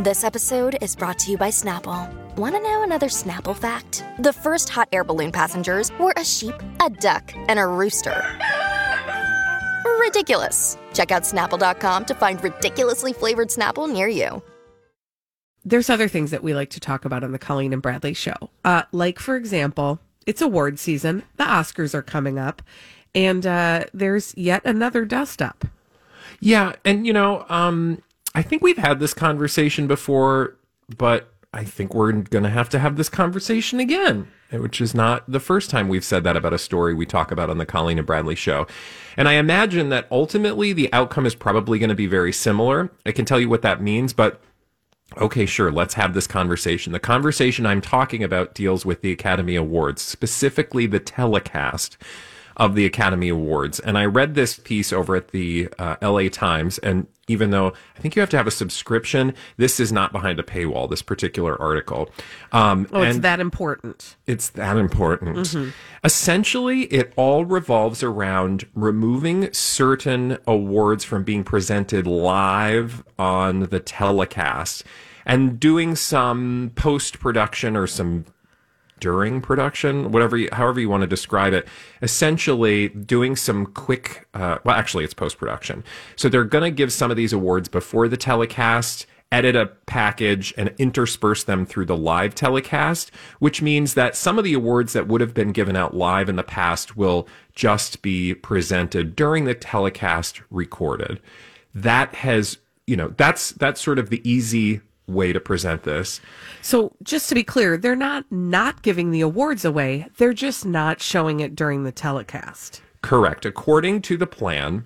This episode is brought to you by Snapple. Want to know another Snapple fact? The first hot air balloon passengers were a sheep, a duck, and a rooster. Ridiculous. Check out snapple.com to find ridiculously flavored Snapple near you. There's other things that we like to talk about on the Colleen and Bradley show. Uh, like, for example, it's award season, the Oscars are coming up, and uh, there's yet another dust up. Yeah, and you know, um, I think we've had this conversation before, but I think we're going to have to have this conversation again, which is not the first time we've said that about a story we talk about on the Colleen and Bradley show. And I imagine that ultimately the outcome is probably going to be very similar. I can tell you what that means, but okay, sure, let's have this conversation. The conversation I'm talking about deals with the Academy Awards, specifically the telecast of the Academy Awards. And I read this piece over at the uh, LA Times. And even though I think you have to have a subscription, this is not behind a paywall, this particular article. Um, Oh, it's that important. it's that important. Essentially, it all revolves around removing certain awards from being presented live on the telecast and doing some post production or some during production, whatever, you, however you want to describe it, essentially doing some quick, uh, well, actually, it's post production. So they're going to give some of these awards before the telecast, edit a package, and intersperse them through the live telecast, which means that some of the awards that would have been given out live in the past will just be presented during the telecast recorded. That has, you know, that's, that's sort of the easy way to present this. So, just to be clear, they're not not giving the awards away. They're just not showing it during the telecast. Correct. According to the plan,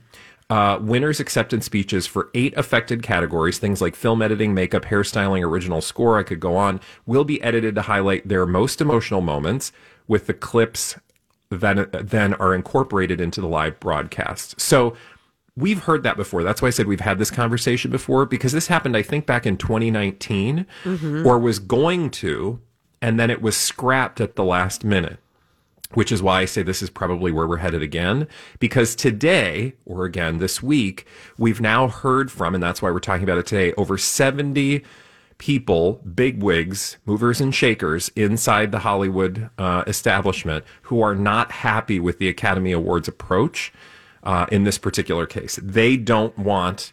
uh, winners' acceptance speeches for eight affected categories, things like film editing, makeup, hairstyling, original score, I could go on, will be edited to highlight their most emotional moments with the clips that then are incorporated into the live broadcast. So we've heard that before. That's why I said we've had this conversation before because this happened, I think, back in 2019 or was going to, and then it was scrapped at the last minute which is why I say this is probably where we're headed again. Because today, or again this week, we've now heard from, and that's why we're talking about it today, over 70 people, bigwigs, movers and shakers inside the Hollywood uh, establishment who are not happy with the Academy Awards approach uh, in this particular case. They don't want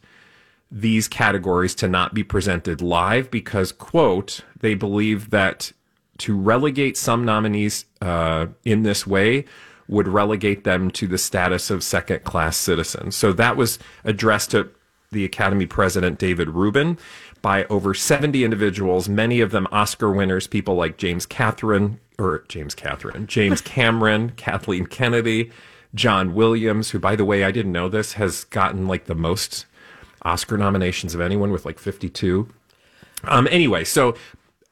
these categories to not be presented live because, quote, they believe that to relegate some nominees uh, in this way would relegate them to the status of second class citizens. So that was addressed to the Academy president, David Rubin, by over 70 individuals, many of them Oscar winners, people like James Catherine, or James Catherine, James Cameron, Kathleen Kennedy, John Williams, who, by the way, I didn't know this, has gotten like the most Oscar nominations of anyone with like 52. Um, anyway, so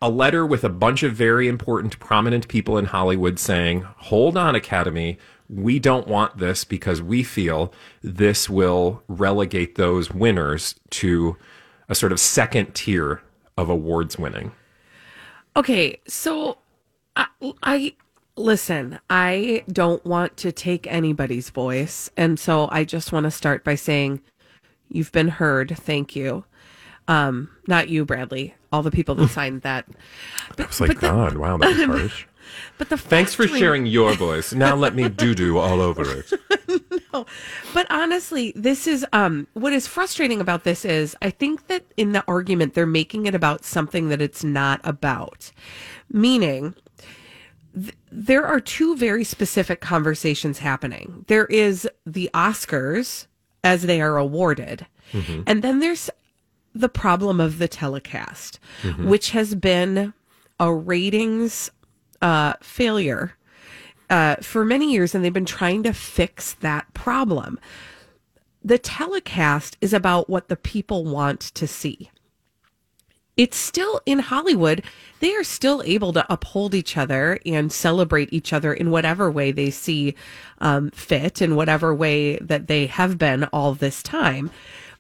a letter with a bunch of very important, prominent people in Hollywood saying, hold on, Academy. We don't want this because we feel this will relegate those winners to a sort of second tier of awards winning. Okay, so I, I listen, I don't want to take anybody's voice. And so I just want to start by saying you've been heard. Thank you. Um, not you, Bradley, all the people that signed that. I was like, God, wow, that was harsh. But the Thanks for remains- sharing your voice. Now let me doo doo all over it. no, But honestly, this is um what is frustrating about this is I think that in the argument they're making it about something that it's not about. Meaning th- there are two very specific conversations happening. There is the Oscars as they are awarded. And then there's the problem of the telecast, which has been a ratings uh, failure uh, for many years, and they've been trying to fix that problem. The telecast is about what the people want to see. It's still in Hollywood, they are still able to uphold each other and celebrate each other in whatever way they see um, fit, in whatever way that they have been all this time.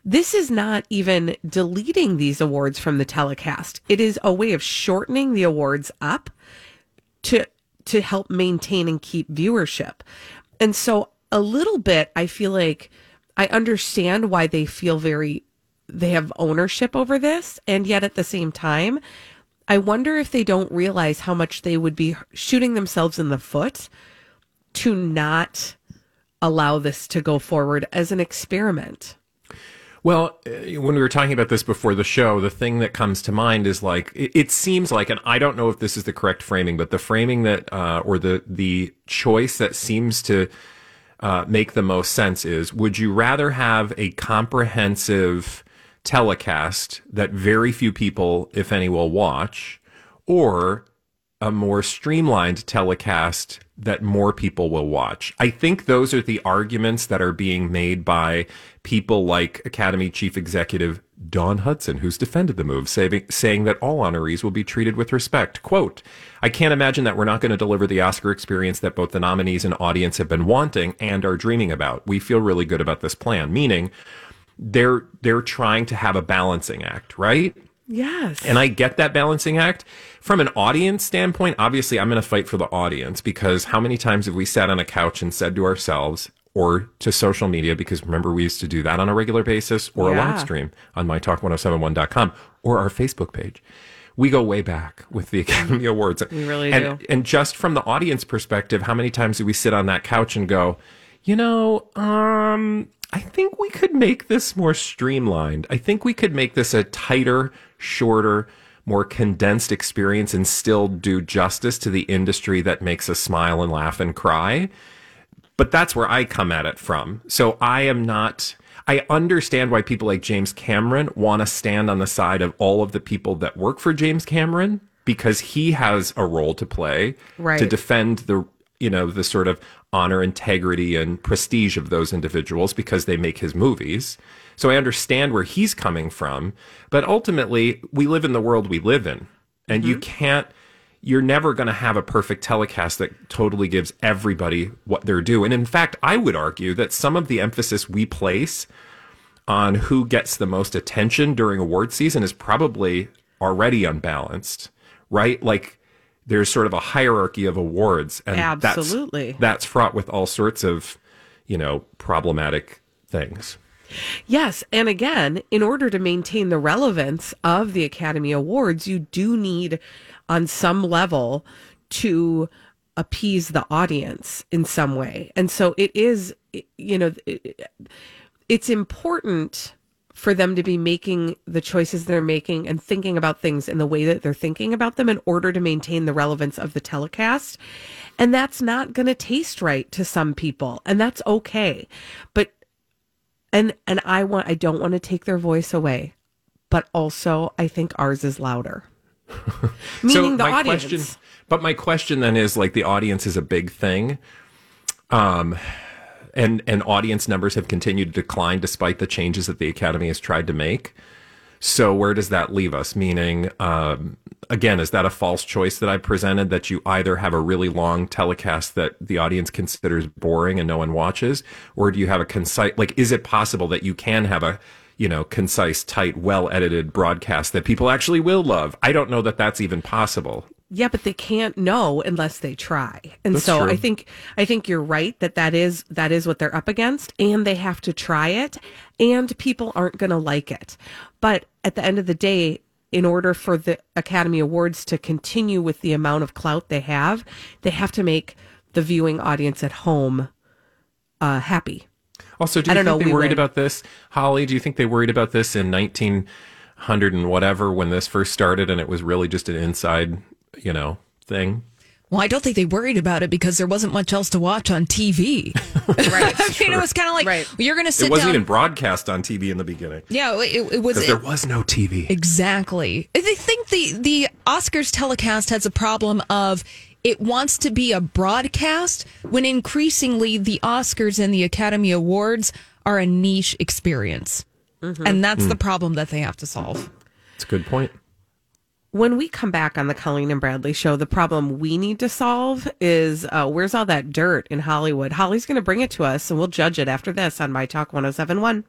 This is not even deleting these awards from the telecast. It is a way of shortening the awards up to to help maintain and keep viewership. And so a little bit I feel like I understand why they feel very they have ownership over this and yet at the same time I wonder if they don't realize how much they would be shooting themselves in the foot to not allow this to go forward as an experiment. Well, uh, when we were talking about this before the show, the thing that comes to mind is like it, it seems like, and I don't know if this is the correct framing, but the framing that uh, or the the choice that seems to uh, make the most sense is: Would you rather have a comprehensive telecast that very few people, if any, will watch, or a more streamlined telecast that more people will watch. I think those are the arguments that are being made by people like Academy Chief Executive Dawn Hudson, who's defended the move, saying, saying that all honorees will be treated with respect. Quote, I can't imagine that we're not going to deliver the Oscar experience that both the nominees and audience have been wanting and are dreaming about. We feel really good about this plan, meaning they're they're trying to have a balancing act, right? Yes. And I get that balancing act. From an audience standpoint, obviously I'm going to fight for the audience because how many times have we sat on a couch and said to ourselves or to social media, because remember we used to do that on a regular basis or a live stream on mytalk1071.com or our Facebook page. We go way back with the Academy Awards. We really and, do. And just from the audience perspective, how many times do we sit on that couch and go, you know, um, I think we could make this more streamlined. I think we could make this a tighter, shorter, more condensed experience and still do justice to the industry that makes us smile and laugh and cry. But that's where I come at it from. So I am not. I understand why people like James Cameron want to stand on the side of all of the people that work for James Cameron because he has a role to play Right. to defend the you know the sort of honor, integrity, and prestige of those individuals because they make his movies. So I understand where he's coming from, but ultimately we live in the world we live in, and you mm-hmm. can't. You're never going to have a perfect telecast that totally gives everybody what they're due. And in fact, I would argue that some of the emphasis we place on who gets the most attention during award season is probably already unbalanced, right? Like there's sort of a hierarchy of awards and Absolutely. that's, that's fraught with all sorts of, you know, problematic things. Yes. And again, in order to maintain the relevance of the Academy Awards, you do need, on some level, to appease the audience in some way. And so it is, you know, it- it's important for them to be making the choices they're making and thinking about things in the way that they're thinking about them in order to maintain the relevance of the telecast. And that's not going to taste right to some people, and that's okay. But and and I want I don't want to take their voice away, but also I think ours is louder. Meaning the my audience. question, but my question then is like the audience is a big thing. Um, and and audience numbers have continued to decline despite the changes that the academy has tried to make. So where does that leave us? Meaning, um, again, is that a false choice that I presented that you either have a really long telecast that the audience considers boring and no one watches, or do you have a concise? Like, is it possible that you can have a you know concise, tight, well edited broadcast that people actually will love? I don't know that that's even possible. Yeah, but they can't know unless they try. And That's so true. I think I think you're right that that is that is what they're up against and they have to try it and people aren't going to like it. But at the end of the day, in order for the Academy Awards to continue with the amount of clout they have, they have to make the viewing audience at home uh, happy. Also, do you think know, they we worried win. about this, Holly? Do you think they worried about this in 1900 and whatever when this first started and it was really just an inside, you know, thing? Well, I don't think they worried about it because there wasn't much else to watch on TV. right. I mean, it was kind of like Right. you're going to sit it wasn't down. even broadcast on TV in the beginning yeah, it, it was. because there was no TV. Exactly. They think the the Oscars telecast has a problem of it wants to be a broadcast when increasingly the Oscars and the Academy Awards are a niche experience. Mm-hmm. And that's hmm. the problem that they have to solve. It's a good point. When we come back on the Colleen and Bradley show, the problem we need to solve is uh, where's all that dirt in Hollywood? Holly's going to bring it to us, and we'll judge it after this on My Talk 1071.